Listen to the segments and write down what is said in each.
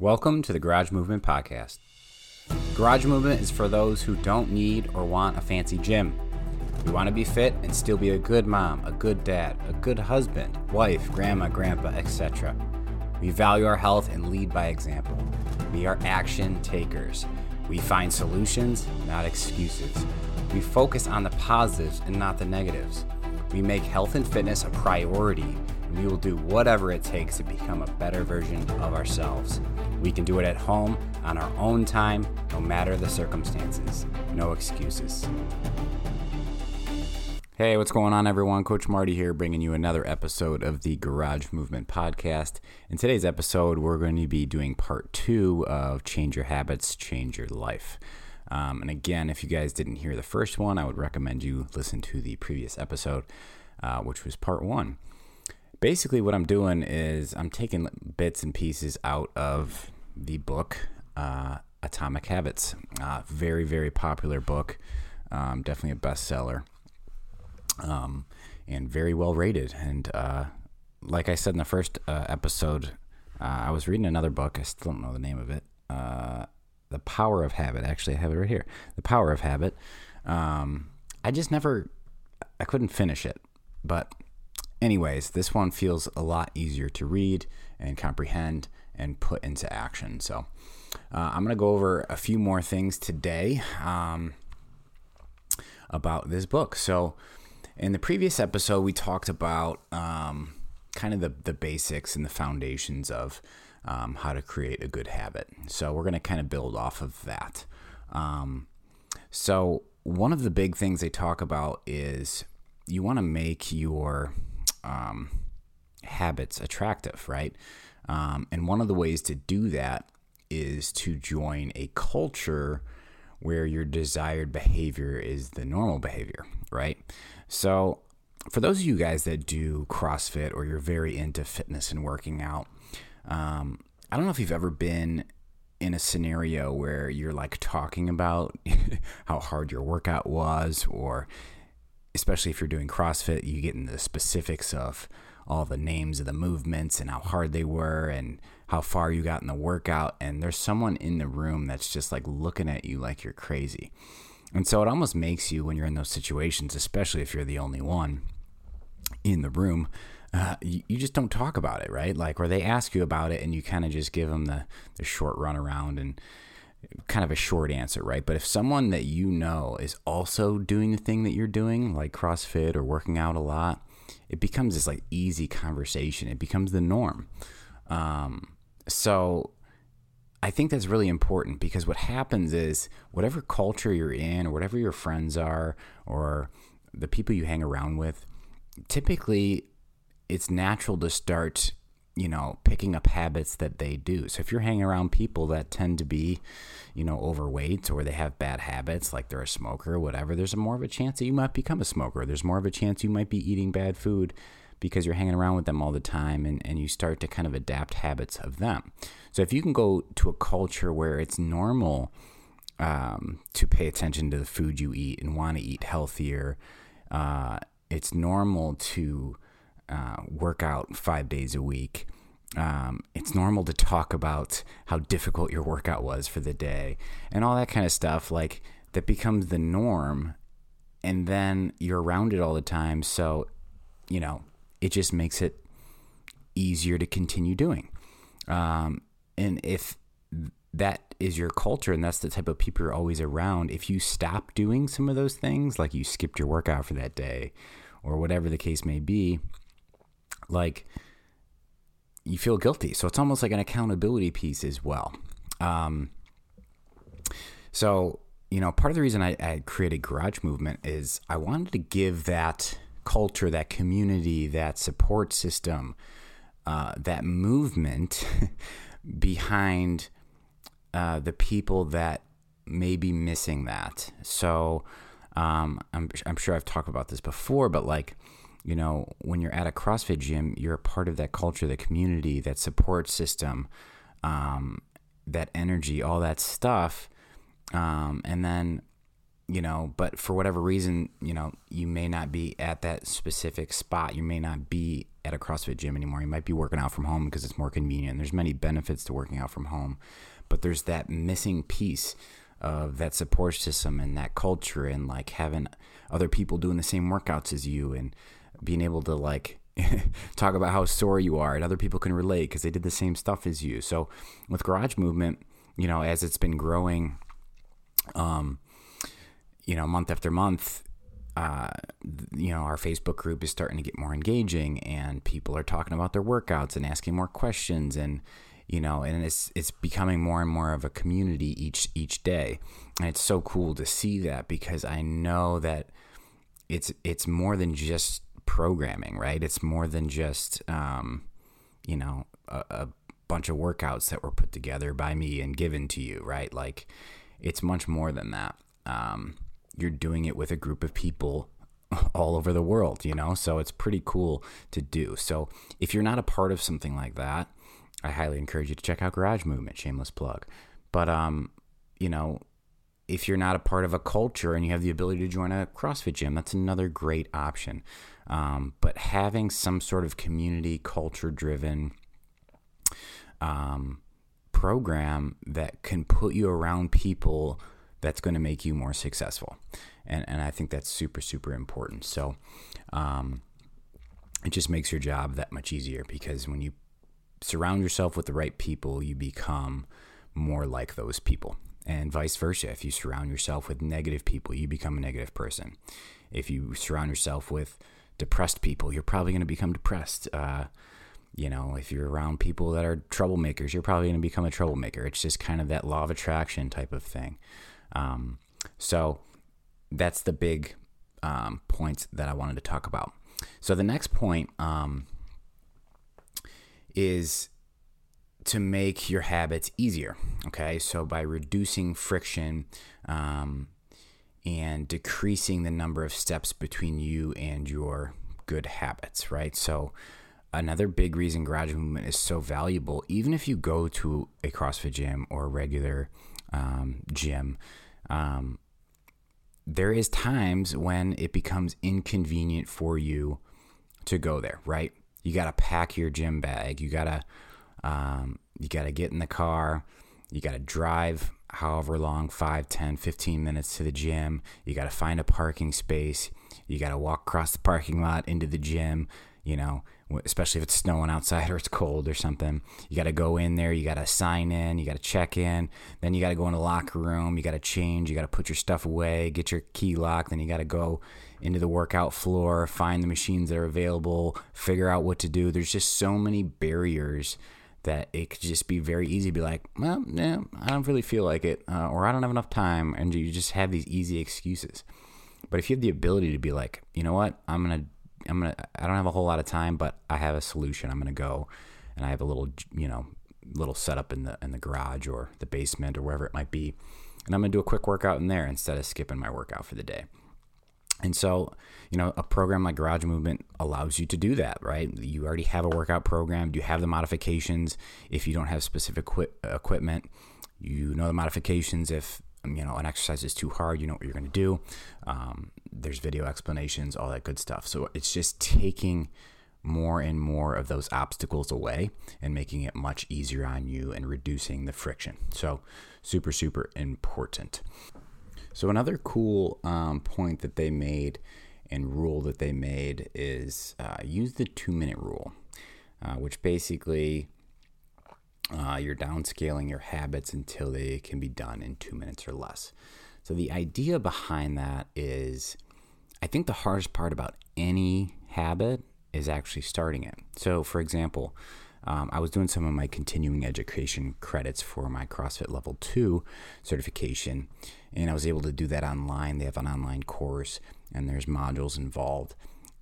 Welcome to the Garage Movement Podcast. Garage Movement is for those who don't need or want a fancy gym. We want to be fit and still be a good mom, a good dad, a good husband, wife, grandma, grandpa, etc. We value our health and lead by example. We are action takers. We find solutions, not excuses. We focus on the positives and not the negatives. We make health and fitness a priority, and we will do whatever it takes to become a better version of ourselves. We can do it at home, on our own time, no matter the circumstances. No excuses. Hey, what's going on, everyone? Coach Marty here, bringing you another episode of the Garage Movement Podcast. In today's episode, we're going to be doing part two of Change Your Habits, Change Your Life. Um, and again, if you guys didn't hear the first one, I would recommend you listen to the previous episode, uh, which was part one. Basically, what I'm doing is I'm taking bits and pieces out of the book uh, Atomic Habits. Uh, very, very popular book, um, definitely a bestseller um, and very well rated. And uh, like I said in the first uh, episode, uh, I was reading another book. I still don't know the name of it. Uh, the Power of Habit. Actually, I have it right here. The Power of Habit. Um, I just never, I couldn't finish it. But, anyways, this one feels a lot easier to read and comprehend and put into action. So, uh, I'm going to go over a few more things today um, about this book. So, in the previous episode, we talked about um, kind of the, the basics and the foundations of um, how to create a good habit. So we're going to kind of build off of that. Um, so, one of the big things they talk about is you want to make your um, habits attractive, right? Um, and one of the ways to do that is to join a culture where your desired behavior is the normal behavior, right? So, for those of you guys that do CrossFit or you're very into fitness and working out, um, I don't know if you've ever been in a scenario where you're like talking about how hard your workout was, or especially if you're doing CrossFit, you get into the specifics of all the names of the movements and how hard they were and how far you got in the workout. And there's someone in the room that's just like looking at you like you're crazy. And so it almost makes you, when you're in those situations, especially if you're the only one in the room, uh, you, you, just don't talk about it, right? Like, or they ask you about it and you kind of just give them the, the short run around and kind of a short answer, right? But if someone that you know is also doing the thing that you're doing, like CrossFit or working out a lot, it becomes this like easy conversation. It becomes the norm. Um, so I think that's really important because what happens is whatever culture you're in or whatever your friends are or the people you hang around with, typically it's natural to start, you know, picking up habits that they do. So if you're hanging around people that tend to be, you know, overweight or they have bad habits, like they're a smoker or whatever, there's more of a chance that you might become a smoker. There's more of a chance you might be eating bad food because you're hanging around with them all the time and, and you start to kind of adapt habits of them. So if you can go to a culture where it's normal um, to pay attention to the food you eat and want to eat healthier, uh, it's normal to uh, work out five days a week. Um, it's normal to talk about how difficult your workout was for the day and all that kind of stuff. Like that becomes the norm, and then you're around it all the time. So, you know, it just makes it easier to continue doing. Um, and if that is your culture and that's the type of people you're always around, if you stop doing some of those things, like you skipped your workout for that day or whatever the case may be, like you feel guilty. So it's almost like an accountability piece as well. Um, so, you know, part of the reason I, I created Garage Movement is I wanted to give that culture, that community, that support system, uh, that movement behind uh, the people that may be missing that. So um, I'm, I'm sure I've talked about this before, but like, you know, when you're at a CrossFit gym, you're a part of that culture, the community, that support system, um, that energy, all that stuff. Um, and then, you know, but for whatever reason, you know, you may not be at that specific spot. You may not be at a CrossFit gym anymore. You might be working out from home because it's more convenient. There's many benefits to working out from home, but there's that missing piece of that support system and that culture and like having other people doing the same workouts as you and being able to like talk about how sore you are and other people can relate because they did the same stuff as you. So with Garage Movement, you know, as it's been growing, um, you know, month after month, uh, you know, our Facebook group is starting to get more engaging, and people are talking about their workouts and asking more questions, and you know, and it's it's becoming more and more of a community each each day, and it's so cool to see that because I know that it's it's more than just programming, right? It's more than just um, you know a, a bunch of workouts that were put together by me and given to you, right? Like it's much more than that. Um, you're doing it with a group of people all over the world, you know? So it's pretty cool to do. So if you're not a part of something like that, I highly encourage you to check out Garage Movement, shameless plug. But um, you know, if you're not a part of a culture and you have the ability to join a CrossFit gym, that's another great option. Um, but having some sort of community culture driven um, program that can put you around people that's going to make you more successful. And, and I think that's super, super important. So um, it just makes your job that much easier because when you surround yourself with the right people, you become more like those people. And vice versa. If you surround yourself with negative people, you become a negative person. If you surround yourself with depressed people, you're probably going to become depressed. Uh, you know, if you're around people that are troublemakers, you're probably going to become a troublemaker. It's just kind of that law of attraction type of thing. Um, so that's the big um, points that I wanted to talk about. So the next point um, is to make your habits easier. Okay, so by reducing friction um, and decreasing the number of steps between you and your good habits, right? So another big reason garage movement is so valuable, even if you go to a CrossFit gym or a regular um, gym, um, there is times when it becomes inconvenient for you to go there, right? You got to pack your gym bag. You got to um, you got to get in the car. You got to drive however long 5 10 15 minutes to the gym. You got to find a parking space. You got to walk across the parking lot into the gym you know especially if it's snowing outside or it's cold or something. You got to go in there, you got to sign in, you got to check in, then you got to go in the locker room, you got to change, you got to put your stuff away, get your key locked, then you got to go into the workout floor, find the machines that are available, figure out what to do. There's just so many barriers that it could just be very easy to be like, well, yeah, I don't really feel like it, uh, or I don't have enough time, and you just have these easy excuses. But if you have the ability to be like, you know what, I'm gonna I'm gonna I don't have a whole lot of time, but I have a solution. I'm gonna go, and I have a little you know little setup in the in the garage or the basement or wherever it might be, and I'm gonna do a quick workout in there instead of skipping my workout for the day. And so, you know, a program like Garage Movement allows you to do that, right? You already have a workout program. Do You have the modifications if you don't have specific equipment. You know the modifications if you know an exercise is too hard you know what you're going to do um, there's video explanations all that good stuff so it's just taking more and more of those obstacles away and making it much easier on you and reducing the friction so super super important so another cool um, point that they made and rule that they made is uh, use the two minute rule uh, which basically uh, you're downscaling your habits until they can be done in two minutes or less. So, the idea behind that is I think the hardest part about any habit is actually starting it. So, for example, um, I was doing some of my continuing education credits for my CrossFit Level 2 certification, and I was able to do that online. They have an online course, and there's modules involved.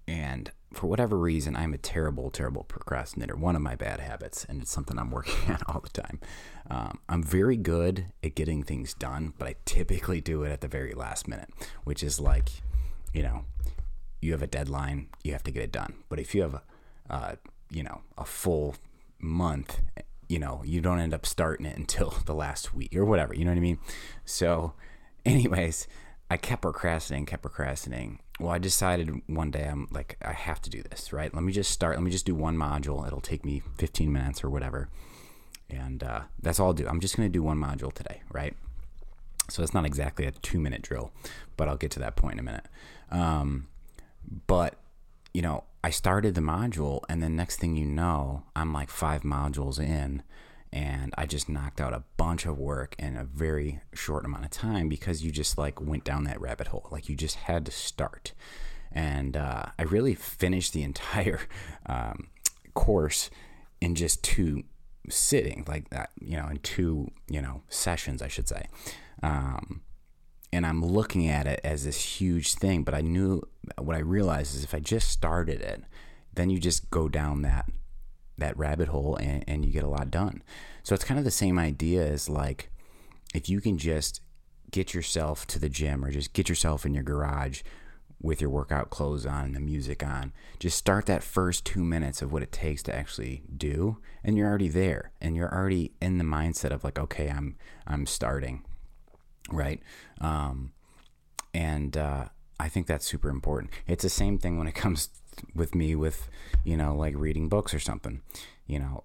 And for whatever reason, I'm a terrible, terrible procrastinator. One of my bad habits, and it's something I'm working on all the time. Um, I'm very good at getting things done, but I typically do it at the very last minute, which is like, you know, you have a deadline, you have to get it done. But if you have a, uh, you know, a full month, you know, you don't end up starting it until the last week or whatever. You know what I mean? So, anyways, I kept procrastinating, kept procrastinating. Well, I decided one day I'm like, I have to do this, right? Let me just start. Let me just do one module. It'll take me 15 minutes or whatever. And uh, that's all I'll do. I'm just going to do one module today, right? So it's not exactly a two minute drill, but I'll get to that point in a minute. Um, but, you know, I started the module, and then next thing you know, I'm like five modules in and I just knocked out a bunch of work in a very short amount of time because you just like went down that rabbit hole. Like you just had to start. And uh, I really finished the entire um, course in just two sitting, like that, you know, in two, you know, sessions, I should say. Um, and I'm looking at it as this huge thing, but I knew what I realized is if I just started it, then you just go down that that rabbit hole and, and you get a lot done. So it's kind of the same idea as like if you can just get yourself to the gym or just get yourself in your garage with your workout clothes on and the music on. Just start that first two minutes of what it takes to actually do, and you're already there, and you're already in the mindset of like, okay, I'm I'm starting, right? Um, and uh, I think that's super important. It's the same thing when it comes with me with you know like reading books or something you know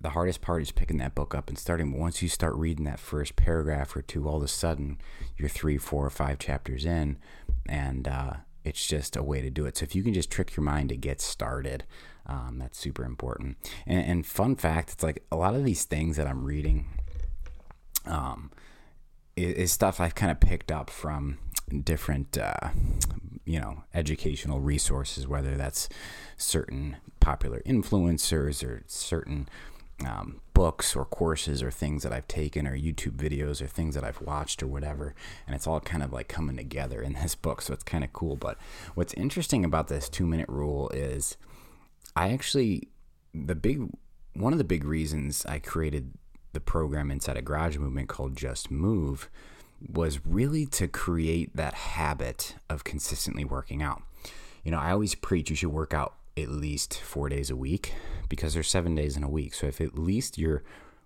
the hardest part is picking that book up and starting but once you start reading that first paragraph or two all of a sudden you're three four or five chapters in and uh, it's just a way to do it so if you can just trick your mind to get started um, that's super important and, and, fun fact it's like a lot of these things that i'm reading um, is, stuff i've kind of picked up from different uh, you know educational resources, whether that's certain popular influencers or certain um, books or courses or things that I've taken or YouTube videos or things that I've watched or whatever. And it's all kind of like coming together in this book. So it's kind of cool. But what's interesting about this two minute rule is I actually, the big, one of the big reasons I created the program inside a garage movement called Just Move was really to create that habit of consistently working out. You know, I always preach you should work out at least four days a week because there's seven days in a week. So if at least you're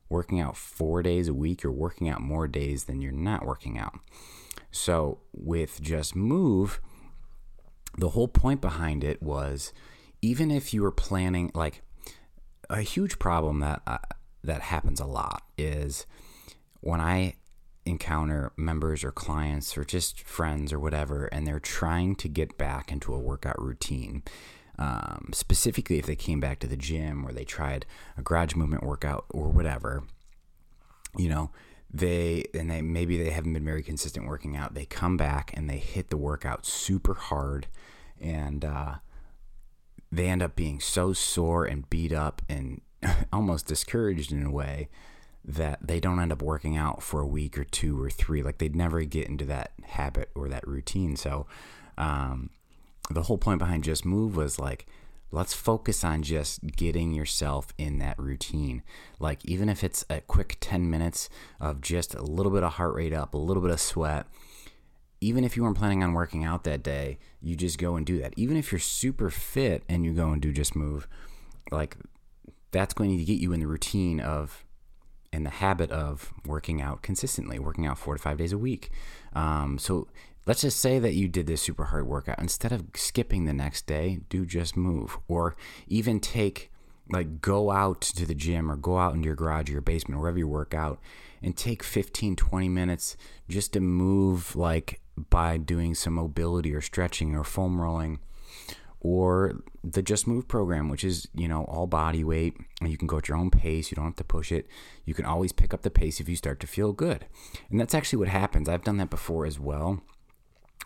working out four days a week, you're working out more days than you're not working out. So with Just Move, the whole point behind it was even if you were planning, like a huge problem that that happens a lot is when I encounter members or clients or just friends or whatever, and they're trying to get back into a workout routine. Um, specifically, if they came back to the gym or they tried a garage movement workout or whatever, you know, they and they maybe they haven't been very consistent working out. They come back and they hit the workout super hard, and uh, they end up being so sore and beat up and almost discouraged in a way that they don't end up working out for a week or two or three. Like they'd never get into that habit or that routine. So, um, the whole point behind Just Move was like, let's focus on just getting yourself in that routine. Like, even if it's a quick 10 minutes of just a little bit of heart rate up, a little bit of sweat, even if you weren't planning on working out that day, you just go and do that. Even if you're super fit and you go and do Just Move, like, that's going to get you in the routine of in the habit of working out consistently, working out four to five days a week. Um, so let's just say that you did this super hard workout. Instead of skipping the next day, do just move, or even take like go out to the gym or go out into your garage or your basement, wherever you work out, and take 15, 20 minutes just to move like by doing some mobility or stretching or foam rolling or the Just Move program, which is, you know, all body weight. And you can go at your own pace. You don't have to push it. You can always pick up the pace if you start to feel good. And that's actually what happens. I've done that before as well.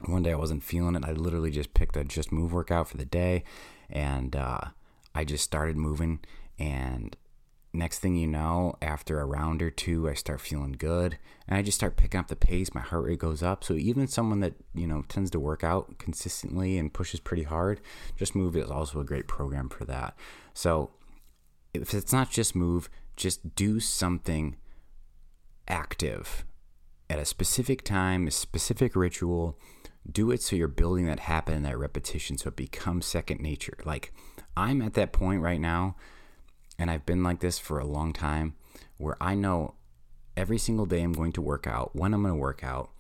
One day I wasn't feeling it. I literally just picked a Just Move workout for the day and uh, I just started moving. And next thing you know, after a round or two, I start feeling good and I just start picking up the pace. My heart rate goes up. So even someone that, you know, tends to work out consistently and pushes pretty hard, Just Move is also a great program for that. So if it's not just move, just do something active at a specific time, a specific ritual. Do it so you're building that habit and that repetition so it becomes second nature. Like I'm at that point right now and I've been like this for a long time where I know every single day I'm going to work out, when I'm going to work out,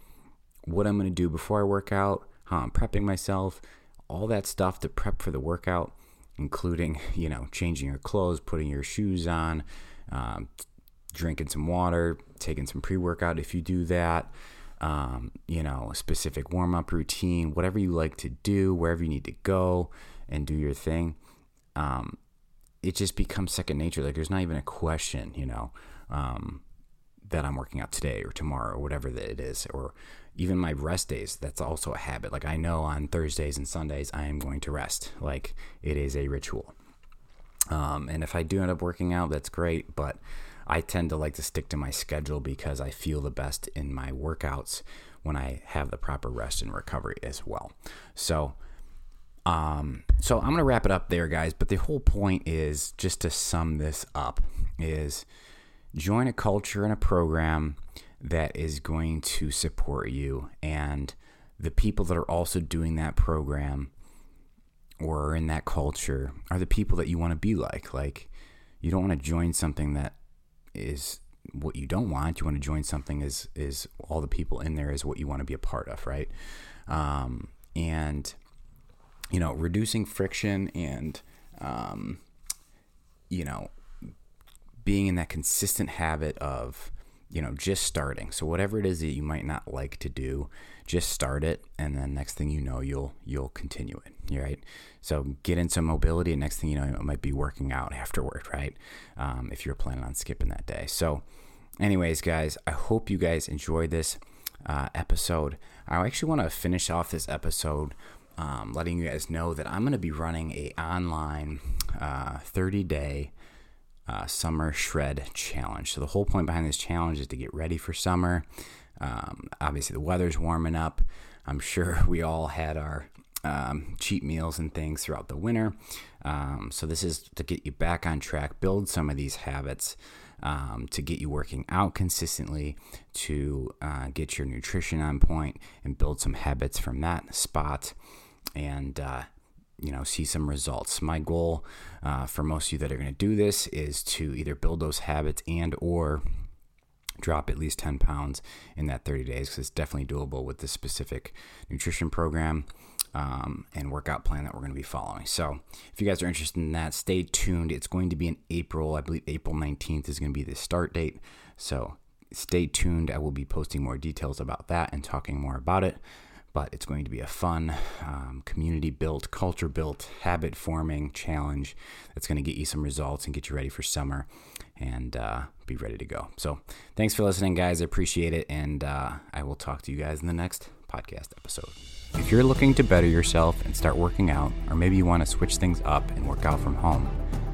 what I'm going to do before I work out, how I'm prepping myself, all that stuff to prep for the workout, including, you know, changing your clothes, putting your shoes on, um, drinking some water, taking some pre workout if you do that. Um, you know, a specific warm up routine, whatever you like to do, wherever you need to go and do your thing. Um, it just becomes second nature. Like there's not even a question, you know, um, that I'm working out today or tomorrow or whatever that it is, or even my rest days. That's also a habit. Like I know on Thursdays and Sundays I am going to rest. Like it is a ritual. Um, and if I do end up working out, that's great. But I tend to like to stick to my schedule because I feel the best in my workouts when I have the proper rest and recovery as well. So, um, so I'm gonna wrap it up there, guys. But the whole point is just to sum this up: is join a culture and a program that is going to support you, and the people that are also doing that program or in that culture are the people that you want to be like. Like, you don't want to join something that is what you don't want. You want to join something is is all the people in there is what you want to be a part of, right? Um, and you know, reducing friction and um, you know, being in that consistent habit of you know just starting. So whatever it is that you might not like to do, just start it, and then next thing you know, you'll you'll continue it, right? So get into mobility, and next thing you know, it might be working out afterward, right? Um, if you're planning on skipping that day. So, anyways, guys, I hope you guys enjoyed this uh, episode. I actually want to finish off this episode. Um, letting you guys know that I'm going to be running a online uh, 30 day uh, summer shred challenge. So the whole point behind this challenge is to get ready for summer. Um, obviously, the weather's warming up. I'm sure we all had our um, cheap meals and things throughout the winter. Um, so this is to get you back on track, build some of these habits. Um, to get you working out consistently, to uh, get your nutrition on point, and build some habits from that spot, and uh, you know see some results. My goal uh, for most of you that are going to do this is to either build those habits and or drop at least 10 pounds in that 30 days because it's definitely doable with this specific nutrition program um, and workout plan that we're going to be following. So, if you guys are interested in that, stay tuned. It's going to be in April. I believe April 19th is going to be the start date. So, stay tuned. I will be posting more details about that and talking more about it. But it's going to be a fun, um, community built, culture built, habit forming challenge that's going to get you some results and get you ready for summer and uh, be ready to go. So, thanks for listening, guys. I appreciate it. And uh, I will talk to you guys in the next podcast episode. If you're looking to better yourself and start working out, or maybe you want to switch things up and work out from home,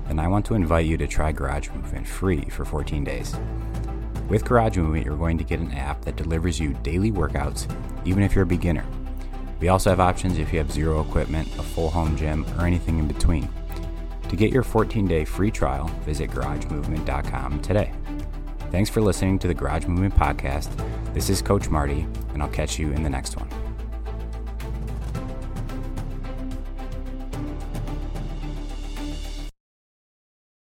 then I want to invite you to try Garage Movement free for 14 days. With Garage Movement, you're going to get an app that delivers you daily workouts, even if you're a beginner. We also have options if you have zero equipment, a full home gym, or anything in between. To get your 14 day free trial, visit garagemovement.com today. Thanks for listening to the Garage Movement Podcast. This is Coach Marty, and I'll catch you in the next one.